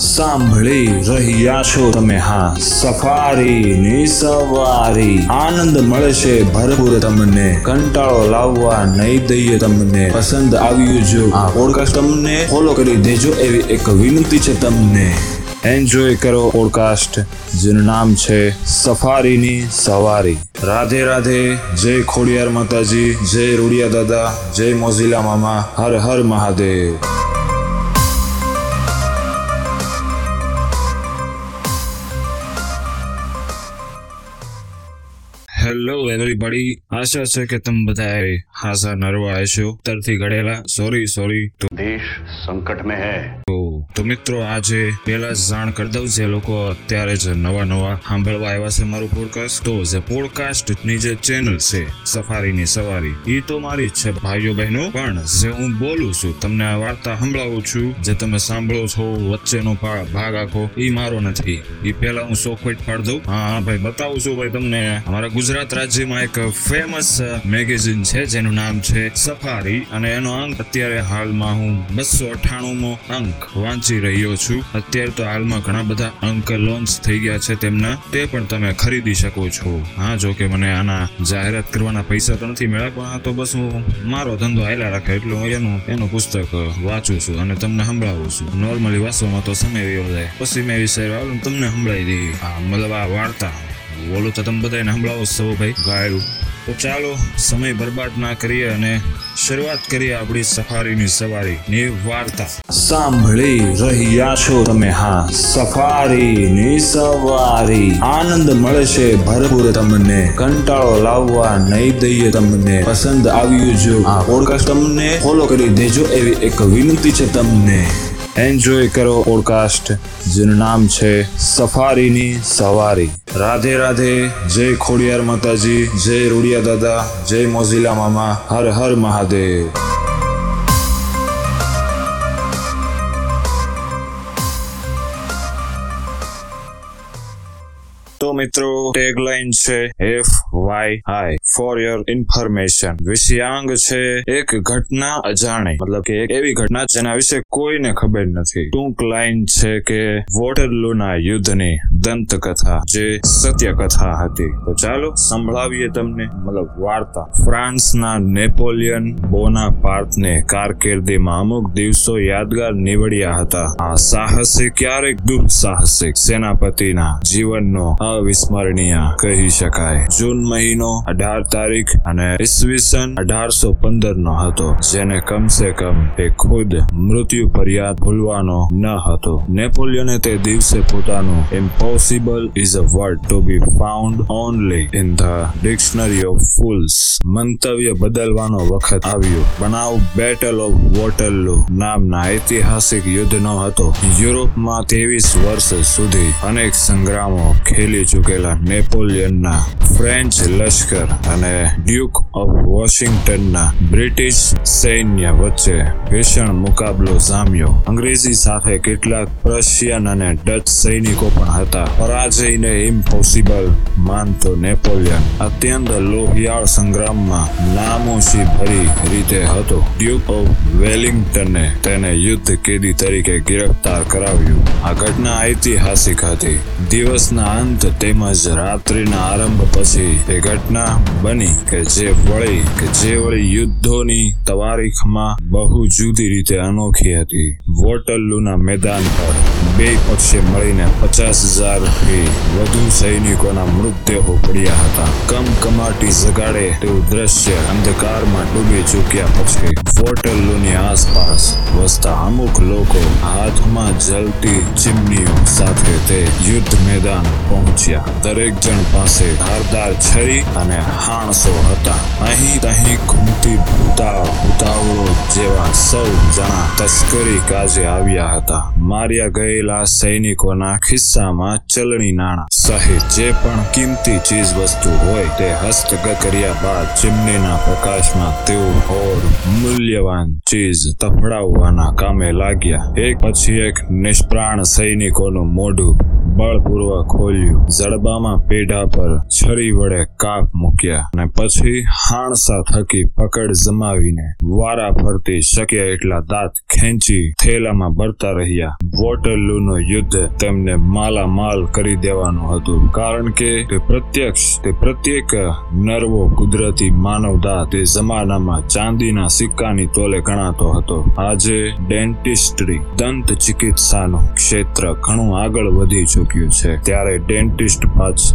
સાંભળી રહ્યા છો તમે, હા. સફારીની સવારી. આનંદ મળશે, ભરપૂર તમને. કંટાળો લાવવા નહીં દઈએ તમને. પસંદ આવ્યું જો આ પોડકાસ્ટ તમને ફોલો કરી દેજો એવી એક વિનંતી છે તમને. એન્જોય કરો પોડકાસ્ટ જેનું નામ છે સફારીની સવારી. રાધે રાધે, જય ખોડિયાર માતાજી, જય રૂડિયા દાદા, જય મોઝીલા મામા, હર હર મહાદેવ. એવરીબડી આશા છે કે તમે બધાએ હાસા નરવા હશો ઉત્તરથી ઘડેલા. સોરી સોરી દેશ સંકટ મેં હે. તો તો મિત્રો, આજે પહેલા જ જાણ કરી દઉં જે લોકો અત્યારે જ નવા નવા સાંભળવા આવ્યા છે મારું પોડકાસ્ટ તો જે પોડકાસ્ટની જે ચેનલ છે, સફારીની સવારી એ તો મારી જ છે ભાઈઓ બહેનો. પણ જે હું બોલું છું, તમને આ વાર્તા સંભળાવું છું, જે તમે સાંભળો છો, વચ્ચેનો ભાગ આખો એ મારો નથી. એ પહેલા હું સોખવટ પાડ દઉં. હા હા, ભાઈ, બતાવું છું ભાઈ તમને. અમારા ગુજરાત રાજ્યમાં એક ફેમસ મેગેઝિન છે, જેનું નામ છે સફારી. અને એનો અંક અત્યારે હાલમાં હું બસો અઠ્ઠાણું અંક વાંચી રહ્યો છું. અત્યારે તો હાલમાં ઘણા બધા અંક લોન્ચ થઈ ગયા છે તેમના. તે પણ તમે ખરીદી શકો છો. હા, જો કે મને આના જાહેરાત કરવાના પૈસા તો નથી મળ્યા, પણ તો બસ હું મારો ધંધો હાલ્યા રાખે એટલે હું એનું એનું પુસ્તક વાંચું છું અને તમને સંભળાવું છું. નોર્મલી વાંચવામાં તો સમય વયો જાય. પછી મેં વિષય તમને સંભળાવી દઈએ. મતલબ આ વાર્તા. બોલું તો તમે બધાને સંભળાવો સૌ ભાઈ. ગાયરું તો ચાલો સમય બરબાદ ના કરીએ અને શરૂઆત કરીએ આપણી સફારીની સવારીની વાર્તા. સાંભળી રહ્યા છો તમે હા. સફારીની સવારી. આનંદ મળશે ભરપૂર તમને. કંટાળો લાવવા નહીં દઈએ તમને. પસંદ આવ્યું જો આ પોડકાસ્ટ તમને ફોલો કરી દેજો એવી એક વિનંતી છે તમને. એન્જોય કરો પોડકાસ્ટ જેનું નામ છે સફારીની સવારી રાધે રાધે, જય ખોડિયાર માતાજી, જય રૂડિયા દાદા, જય મોઝીલા મામા, હર હર મહાદેવ. તો મિત્રો ટેગલાઇન છે F Y I for your information વિષયાંગ છે, એક ઘટના અજાણી. મતલબ કે એવી ઘટના જેના વિશે કોઈને ખબર નથી. ટૂંક લાઈન છે કે વોટરલુના યુદ્ધની દંતકથા, જે સત્ય કથા હતી. તો ચાલો સંભળાવીએ તમને, મતલબ વાર્તા. ફ્રાન્સના નેપોલિયન બોનાપાર્ટને કારકિર્દીમાં અમુક દિવસો યાદગાર નીવડ્યા હતા. આ સાહસિક, ક્યારેક દુઃસાહસિક સેનાપતિના જીવનનો અવિસ્મરણીય કહી શકાય. જૂન મહિનો અઢાર તારીખ અને ઈસવીસન અઢારસો પંદર નો હતો, જેને કમસે કમ એ ખુદ મૃત્યુ ફરિયાદ ભૂલવાનો ન હતો. નેપોલિયને તે દિવસે પોતાનું impossible is a word to be found only in the dictionary of fools મંતવ્ય બદલવાનો વખત આવ્યો. બનાવ બેટલ ઓફ વોટરલુ નામના ઐતિહાસિક યુદ્ધનો હતો. યુરોપમાં ત્રેવીસ વર્ષ સુધી અનેક સંગ્રામો ખેલી ચૂકેલા નેપોલિયનના ફ્રેન્ચ લશ્કર અને ડ્યુક ઓફ વોશિંગ્ટનના બ્રિટિશ સૈન્ય વચ્ચે ભીષણ મુકાબલો જામ્યો. અંગ્રેજી સાથે કેટલાક પ્રશિયન અને ડચ સૈનિકો પણ હતા. પરાજયને ઇમ્પોસિબલ માનતો નેપોલિયન અત્યંત લોહિયાળ સંગ્રામમાં નામોશી ભરી રીતે હતો. ડ્યુક ઓફ વેલિંગ્ટને તેને યુદ્ધ કેદી તરીકે ગિરફતાર કરાવ્યું. આ ઘટના ઐતિહાસિક હતી. દિવસના અંત તેમજ રાત્રિના આરંભ પછી એ ઘટના બની કે જે વળી કે જે વળી યુદ્ધોની તવારીખમાં બહુ જુદી રીતે અનોખી હતી. વોટરલુના મેદાન પર બે પક્ષે મળીને પચાસ હજારથી વધુ સૈનિકોના મૃતદેહો પડ્યા હતા. કમકમાટી જગાડે તેવું દ્રશ્ય અંધકારમાં ડૂબી ચૂક્યા પછી વોટરલુની આસપાસ વસતા અમુક લોકો હાથમાં જલતી ચીમનીઓ સાથે તે યુદ્ધ મેદાન પહોંચ્યા. દરેક જણ પાસે ધારદાર છરી અને હાણસો હતા. અહીં તહીં ઘૂમતી ભૂતાળ ભૂતાવળો જેવા સૌ જણા તસ્કરી કાજે આવ્યા હતા. માર્યા ગયેલા સૈનિકોના ખિસ્સામાં ચલણી નાણાં સહિત જે પણ કિંમતી ચીજ વસ્તુ હોય તે હસ્તગત કર્યા બાદ ચીમનીના પ્રકાશમાં તેઓ ઓર મૂલ્યવાન ચીજ તફડાવવાના કામે લાગ્યા. એક પછી એક નિષ્પ્રાણ સૈનિકોનું મોઢું બળપૂર્વક ખોલ્યું. જડબામાં પેઢા પર છરી વડે કાપ મૂક્યા અને પછી હાણસા થકી પકડ જમાવીને વારા ફરતી શક્ય એટલા દાંત ખેંચી થેલામાં ભરતા રહ્યા. વોટરલૂનું યુદ્ધ તેમને માલામાલ કરી દેવાનું હતું. કારણ કે તે પ્રત્યક્ષ, તે પ્રત્યેક નર્વો કુદરતી માનવ દાંત તે જમાનામાં ચાંદીના સિક્કાની તોલે ગણાતો હતો. આજે ડેન્ટિસ્ટરી દંત ચિકિત્સાનું ક્ષેત્ર ઘણું આગળ વધી ચૂક્યું છે. ત્યારે ડેન્ટિસ્ટ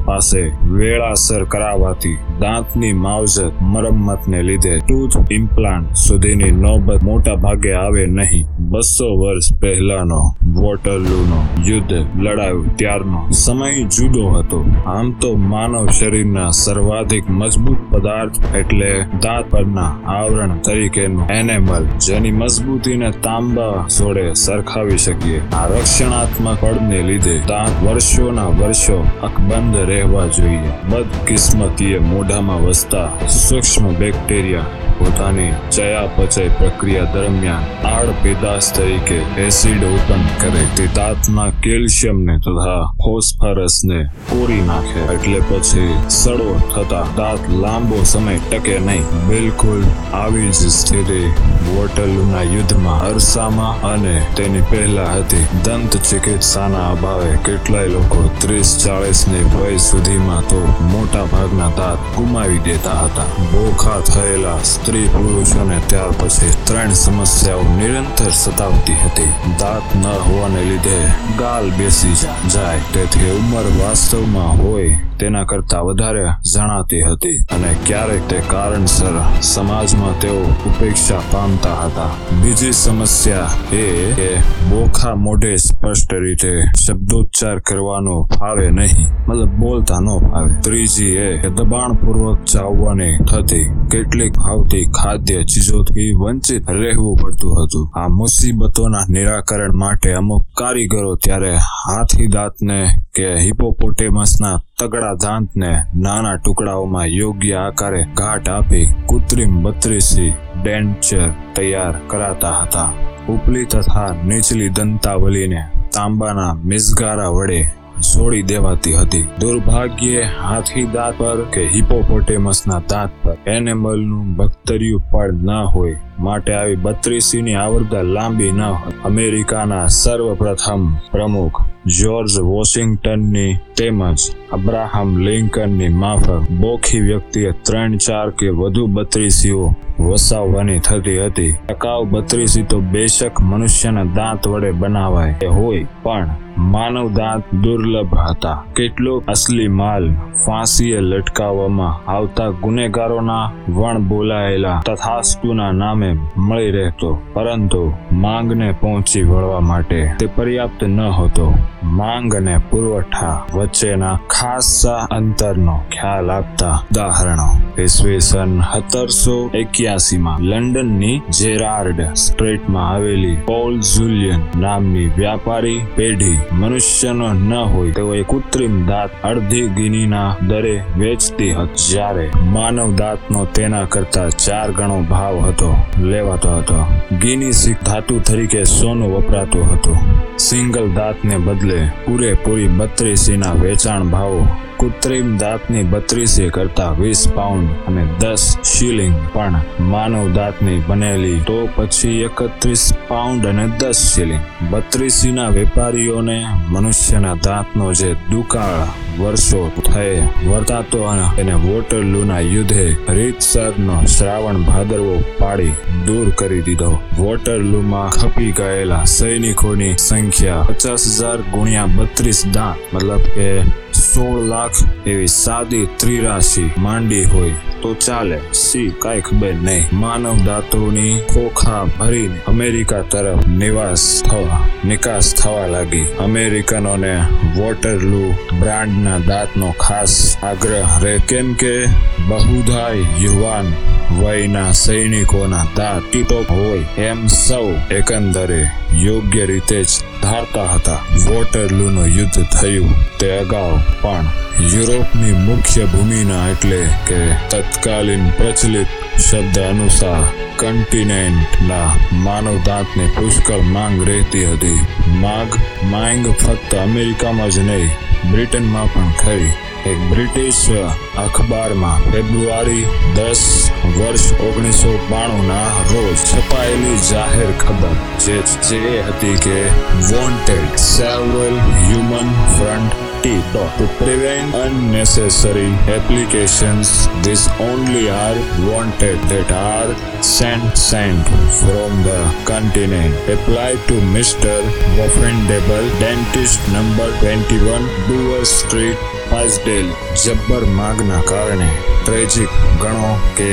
પાસે વેળાસર કરાવાતી દાંતની માવજત મરમ્મતને લીધે ટૂથ ઇમ્પ્લાન્ટ સુધીની નોબત મોટા ભાગે આવે નહીં. બસો વર્ષ પહેલાનો વોટરલૂનો યુદ્ધ લડાયું ત્યારનો સમય જુદો હતો. આમ તો માનવ શરીરના સર્વાધિક મજબૂત પદાર્થ એટલે દાંત પરના આવરણ તરીકેનું એનેમલ જેની મજબૂતીને તાંબા જોડે સરખાવી શકીએ. આ રક્ષણાત્મક પડને લીધે દાંત વર્ષોના વર્ષો અકબંધ રહેવા જોઈએ. બદકિસ્મતીએ મોઢામાં વસતા સૂક્ષ્મ બેક્ટેરિયા પોતાની ચયાપચય પ્રક્રિયા દરમિયાન આડ પેદાશ તરીકે એસિડ ઉત્પન્ન કરે. તે દાંતના કેલ્શિયમને તથા ફોસ્ફરસને કોરી નાખે. એટલે પછી સડો થતા દાંત લાંબો સમય ટકે નહીં. બિલકુલ આવી જ સ્થિતિ વોટલુના યુદ્ધમાં અરસામાં અને તેની પહેલા હતી. દંત ચિકિત્સાના અભાવે કેટલાય લોકો ત્રીસ ચાલીસની વય સુધીમાં તો મોટા ભાગના દાંત ગુમાવી દેતા હતા. બોખા થયેલા સ્ત્રી પુરુષોને ત્યાર પછી ત્રણ સમસ્યાઓ નિરંતર સતાવતી હતી. દાંત ન હોવાને લીધે ગાલ બેસી જાય. તેથી ઉંમર વાસ્તવમાં હોય તેના કરતા વધારે જણાતી હતી અને ક્યારેક તે કારણસર સમાજમાં તેઓ ઉપેક્ષા પામતા હતા. બીજી સમસ્યા એ બોખા મોઢે સ્પષ્ટ રીતે શબ્દોચ્ચાર કરવાનો ફાવે નહીં. મતલબ બોલતા ન ફાવે. ત્રીજી એ દબાણ દબાણપૂર્વક ચાવવાની થતી કેટલીક ભાવતી ખાદ્ય ચીજોથી વંચિત રહેવું પડતું હતું. આ મુસીબતોના નિરાકરણ માટે અમુક કારીગરો ત્યારે હાથી દાંતને કે હિપોપોટેમસના તગડા દાંતને નાના ટુકડાઓમાં યોગ્ય આકારે ઘાટ આપી કૃત્રિમ બત્રીસી ડેન્ચર તૈયાર કરાતા હતા. ઉપલી તથા નીચલી દંતાવલીને તાંબાના મિસગારા વડે જોડી દેવાતી હતી. દુર્ભાગ્યે હાથી દાંત પર કે હિપોપોટેમસના દાંત પર એનેમલનું બક્તરિયું પણ ન હોય. માટે આવી બત્રીસીની આવરદા લાંબી ન હોય. અમેરિકાના સર્વપ્રથમ પ્રમુખ જ્યોર્જ વોશિંગ્ટનની તેમજ અબ્રાહમ લિંકનની માફક બોખી વ્યક્તિએ ત્રણ ચાર કે વધુ બત્રીસીઓ વસાવવાની થતી હતી. ટકાઉ બત્રીસી તો બેશક મનુષ્યના દાંત વડે બનાવાય હોય. પણ માનવ દાંત દુર્લભ હતા. કેટલોક અસલી માલ ફાંસીએ લટકાવવામાં આવતા ગુનેગારોના વણ બોલાયેલા તથાસ્તુના નામે મળી રહેતો, પરંતુ માંગને પહોંચી વળવા માટે તે પર્યાપ્ત ન હતો. માંગ અને પુરવઠા વચ્ચેના ખાસા અંતરનો ખ્યાલ આપતા ઉદાહરણો. ઈસવીસન સત્તરસો એક્યાસીમાં લંડનની જેરાર્ડ સ્ટ્રીટમાં આવેલી પોલ ઝુલિયન નામની વ્યાપારી પેઢી મનુષ્યનો ન હોય, તેઓએ કૃત્રિમ દાંત અડધી ગિનીના દરે વેચતી હતી. જ્યારે માનવ દાંતનો તેના કરતા ચાર ગણો ભાવ હતો, લેવાતો હતો. ગિની સિક ધાતુ તરીકે સોનું વપરાતું હતું. સિંગલ દાંતને બદલે પૂરેપૂરી બત્રીસીના વેચાણ ભાવો કૃત્રિમ દાંતની બત્રીસી કરતા વીસ પાઉન્ડ અને દસ શિલિંગ પણ માનવ દાંતની બનેલી તો પછી એકત્રીસ પાઉન્ડ અને દસ શિલિંગ બત્રીસીના વેપારીઓને મનુષ્યના દાંતનો જે દુકાળ વર્ષો થયે વર્તાતો અને વોટરલુના યુદ્ધે રીતસરનો શ્રાવણ ભાદરવો પાડી દૂર કરી દીધો. વોટરલુમાં ખપી ગયેલા સૈનિકોની સંખ્યા પચાસ હજાર ગુણ્યા બત્રીસ દાંત. મતલબ કે સોળ લાખ એવી સાદી ત્રિરાશી માંડી હોય તો ચાલે. સી કાંઈ ખબર નહીં. માનવ દાંતોની ખોખા ભરીને અમેરિકા તરફ નિવાસ થવા, નિકાસ થવા લાગી. અમેરિકનોને વોટરલુ બ્રાન્ડના દાંતનો ખાસ આગ્રહ રહે. કેમ કે બહુધાય યુવાન વયના સૈનિકોના દાંત ટીટોપ હોય એમ સૌ એકંદરે યોગ્ય રીતે જ ધારતા હતા. વોટરલુનું યુદ્ધ થયું તે અગાઉ પણ યુરોપની મુખ્ય ભૂમિના એટલે કે તત્કાલીન પ્રચલિત શબ્દ અનુસાર કન્ટિનેન્ટના માનવ દાંતની પુષ્કળ માંગ રહેતી હતી. માગ, માંગ ફક્ત અમેરિકામાં જ નહીં, બ્રિટનમાં પણ ખરી એક બ્રિટિશ અખબારમાં ફેબ્રુઆરી દસ વર્ષ ઓગણીસો બાણુંના રોજ છપાયેલી જાહેર ખબર જે જે હતી કે wanted several human front to prevent unnecessary applications these only are wanted that are sent sent from the continent apply to mr offendable dentist number 21 Dover street પાસડેલ જબ્બર માગના કારણે ટ્રેજિક ગણો કે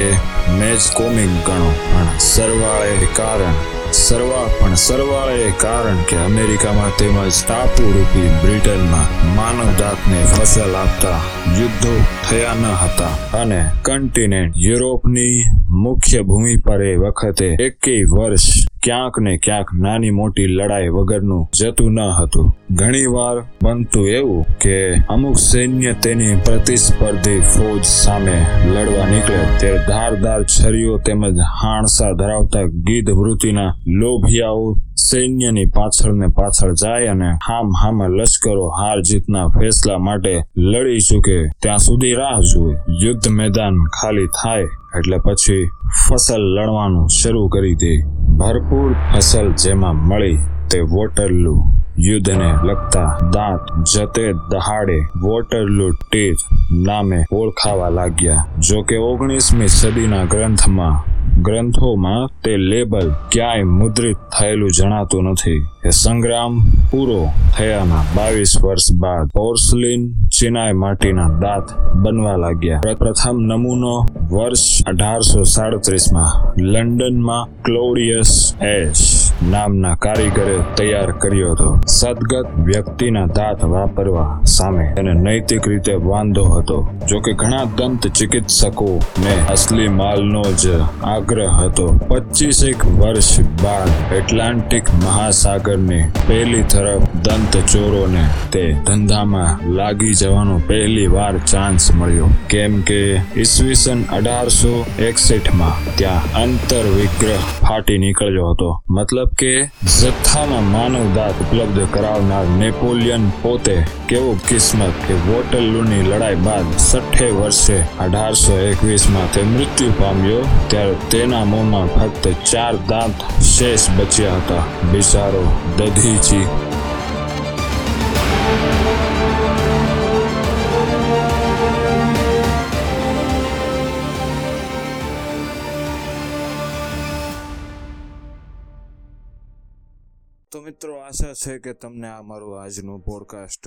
મેજ કોમિક ગણો. પણ સરવાળે કારણ, સરવા, પણ સરવાળે કારણ કે અમેરિકામાં તેમજ ટાપુ રૂપી બ્રિટનમાં માનવ જાતને ફસલ આપતા યુદ્ધો થયા ન હતા. અને કન્ટિનેન્ટ યુરોપની મુખ્ય ભૂમિ પર એ વખતે એકેય વર્ષ ક્યાંક ને ક્યાંક નાની મોટી લડાઈ વગરનું જતું ન હતું. ઘણીવાર બનતું એવું કે અમુક સૈન્ય તેની પ્રતિસ્પર્ધી ફોજ સામે લડવા નીકળે. ત્યારે ધારદાર છરીઓ તેમજ હાણસા ધરાવતા ગીધ વૃત્તિના લોભિયાઓ સૈન્યની પાછળ ને પાછળ જાય અને હામ હામે લશ્કરો હાર જીતના ફેસલા માટે લડી ચૂકે. ત્યાં સુધી રાહ જુએ. યુદ્ધ મેદાન ખાલી થાય એટલે પછી ફસલ લડવાનું શરૂ કરી દે. ભરપૂર ફસલ જેમાં મળી તે વોટરલુ યુદ્ધને લગતા દાંત જતે દહાડે વોટરલુ ટેજ નામે ઓળખાવા લાગ્યા. જો કે ઓગણીસમી સદીના ગ્રંથમાં ગ્રંથોમાં તે લેબલ ક્યાંય મુદ્રિત થયેલું જણાતું નથી. એ સંગ્રામ પૂરો થયાના બાવીસ વર્ષ બાદ પોર્સલિન ચિનાઈ માટીના દાંત બનવા લાગ્યા. પ્રથમ નમૂનો વર્ષ અઢારસો સાડત્રીસમાં લંડનમાં ક્લોડિયસ એશ નામના કારીગરે તૈયાર કર્યો હતો. સદગત વ્યક્તિના દાંત વાપરવા સામે તેને નૈતિક રીતે વાંધો હતો. જોકે ઘણા દંત ચિકિત્સકો ને અસલી માલનો જ આગ્રહ હતો. પચીસેક વર્ષ બાદ એટલાન્ટિક મહાસાગરની પહેલી તરફ દંત ચોરોને તે ધંધામાં લાગી જવાનો પહેલી વાર ચાન્સ મળ્યો. કેમ કે ઈસવીસન અઢારસો એકસઠમાં ત્યાં અંતર વિગ્રહ ફાટી નીકળ્યો હતો. મતલબ કે જથ્થામાં માનવ દાંત ઉપલબ્ધ કરાવનાર નેપોલિયન પોતે કેવો કિસ્મત કે વોટરલુની લડાઈ બાદ સઠ્ઠે વર્ષે અઢારસો એકવીસમાં તે મૃત્યુ પામ્યો, ત્યારે તેના મોંમાં ફક્ત ચાર દાંત શેષ બચ્યા હતા. બિચારો દધીચી તો મિત્રો આશા છે કે તમને આ મારું આજનું પોડકાસ્ટ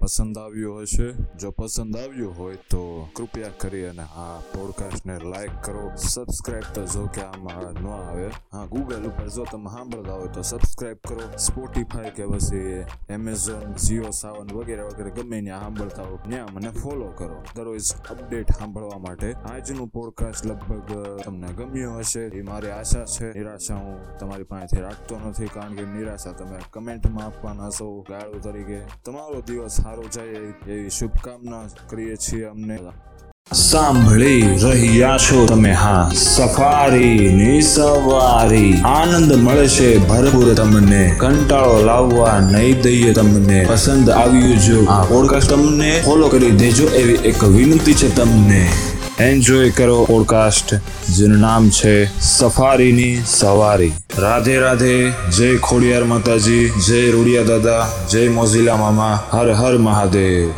પસંદ આવ્યું હશે? જો પસંદ આવ્યું હોય તો કૃપયા કરી અને આ પોડકાસ્ટને લાઈક કરો સબસ્ક્રાઇબ તો જો કે આમાં ન આવે. હા ગૂગલ ઉપર જો તમે સાંભળતા હોય તો સબસ્ક્રાઇબ કરો. સ્પોટીફાઈ કે પછી એમેઝોન જીઓ સાવન વગેરે વગેરે ગમે ત્યાં સાંભળતા હોય, ત્યાં મને ફોલો કરો. દરરોજ અપડેટ સાંભળવા માટે આજનું પોડકાસ્ટ લગભગ તમને ગમ્યું હશે. એ મારી આશા છે. નિરાશા હું તમારી પાસેથી રાખતો નથી, કારણ કે નિરાશા તમે કમેન્ટમાં આપવાના છો ગાળો તરીકે. તમારો દિવસ સારો જાય એવી શુભકામના કરીએ છીએ અમને. સાંભળી રહ્યા છો તમે, હા સફારીની સવારી આનંદ મળશે ભરપૂર તમને. કંટાળો લાવવા નહીં દઈએ તમને. પસંદ આવ્યું જો આ પોડકાસ્ટ તમને ફોલો કરી દેજો એવી એક વિનંતી છે તમને. એન્જોય કરો પોડકાસ્ટ જેનું નામ છે સફારીની સવારી. રાધે રાધે, જય ખોડિયાર માતાજી, જય રૂડિયા દાદા, જય મોઝીલા મામા, હર હર મહાદેવ.